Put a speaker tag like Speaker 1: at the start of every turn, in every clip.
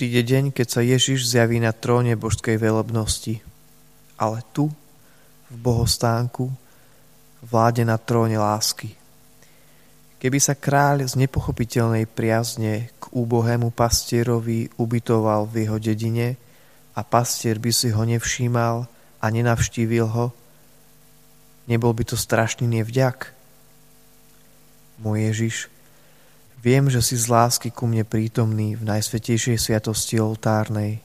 Speaker 1: Príde deň, keď sa Ježiš zjaví na tróne božskej velebnosti. Ale tu, v bohostánku, vláde na tróne lásky. Keby sa kráľ z nepochopiteľnej priazne k úbohému pastierovi ubytoval v jeho dedine a pastier by si ho nevšímal a nenavštívil ho, nebol by to strašný nevďak? Môj Ježiš, Viem, že si z lásky ku mne prítomný v najsvetejšej sviatosti oltárnej.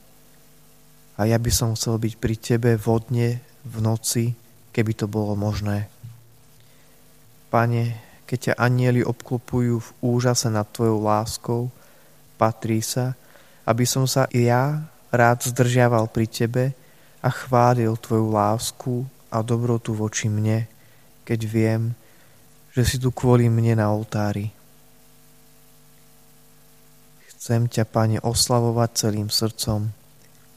Speaker 1: A ja by som chcel byť pri tebe vodne v noci, keby to bolo možné. Pane, keď ťa anieli obklopujú v úžase nad tvojou láskou, patrí sa, aby som sa i ja rád zdržiaval pri tebe a chválil tvoju lásku a dobrotu voči mne, keď viem, že si tu kvôli mne na oltári. Chcem ťa, Pane, oslavovať celým srdcom.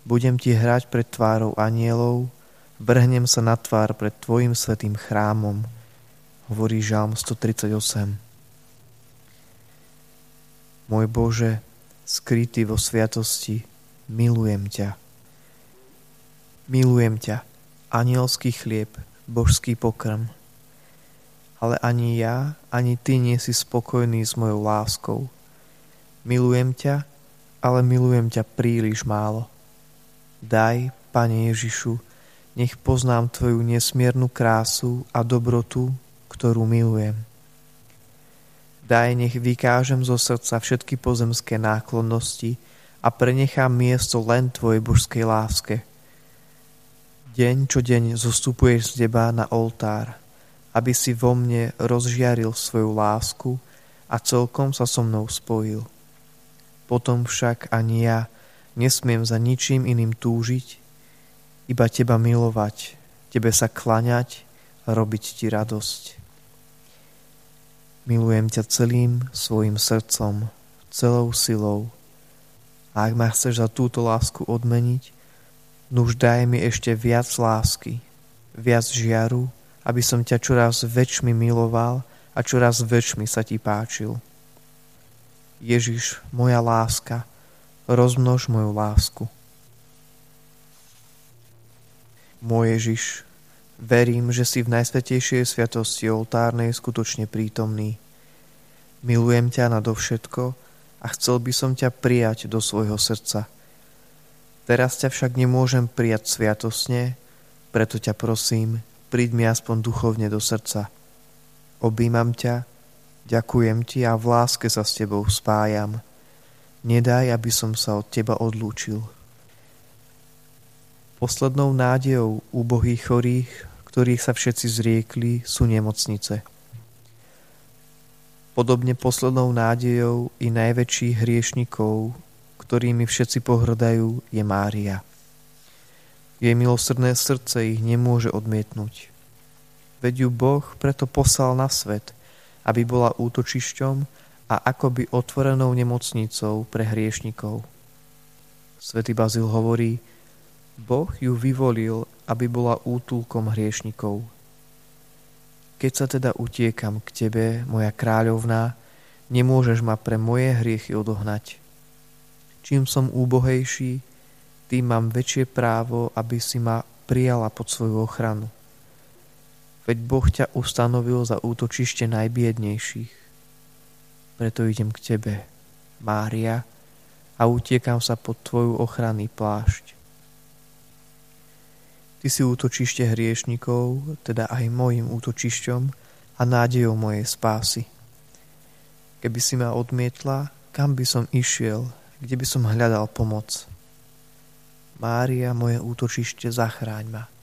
Speaker 1: Budem ti hrať pred tvárou anielov, vrhnem sa na tvár pred tvojim svetým chrámom, hovorí Žalm 138. Môj Bože, skrytý vo sviatosti, milujem ťa. Milujem ťa, anielský chlieb, božský pokrm. Ale ani ja, ani ty nie si spokojný s mojou láskou – Milujem ťa, ale milujem ťa príliš málo. Daj, Pane Ježišu, nech poznám Tvoju nesmiernu krásu a dobrotu, ktorú milujem. Daj, nech vykážem zo srdca všetky pozemské náklonnosti a prenechám miesto len Tvojej božskej láske. Deň čo deň zostupuješ z teba na oltár, aby si vo mne rozžiaril svoju lásku a celkom sa so mnou spojil. Potom však ani ja nesmiem za ničím iným túžiť, iba teba milovať, tebe sa klaňať a robiť ti radosť. Milujem ťa celým svojim srdcom, celou silou. A ak ma chceš za túto lásku odmeniť, nuž daj mi ešte viac lásky, viac žiaru, aby som ťa čoraz väčšmi miloval a čoraz väčšmi sa ti páčil. Ježiš, moja láska, rozmnož moju lásku. Môj Ježiš, verím, že si v najsvetejšej sviatosti oltárnej skutočne prítomný. Milujem ťa nadovšetko a chcel by som ťa prijať do svojho srdca. Teraz ťa však nemôžem prijať sviatosne, preto ťa prosím, príď mi aspoň duchovne do srdca. Obímam ťa Ďakujem ti a v láske sa s tebou spájam. Nedaj, aby som sa od teba odlúčil. Poslednou nádejou úbohých chorých, ktorých sa všetci zriekli, sú nemocnice. Podobne poslednou nádejou i najväčších hriešnikov, ktorými všetci pohrdajú, je Mária. Jej milosrdné srdce ich nemôže odmietnúť. Veď ju Boh preto poslal na svet – aby bola útočišťom a akoby otvorenou nemocnicou pre hriešnikov. Svetý Bazil hovorí, Boh ju vyvolil, aby bola útulkom hriešnikov. Keď sa teda utiekam k tebe, moja kráľovná, nemôžeš ma pre moje hriechy odohnať. Čím som úbohejší, tým mám väčšie právo, aby si ma prijala pod svoju ochranu. Veď Boh ťa ustanovil za útočište najbiednejších. Preto idem k tebe, Mária, a utiekam sa pod tvoju ochranný plášť. Ty si útočište hriešnikov, teda aj mojim útočišťom a nádejou mojej spásy. Keby si ma odmietla, kam by som išiel, kde by som hľadal pomoc. Mária, moje útočište, zachráň ma.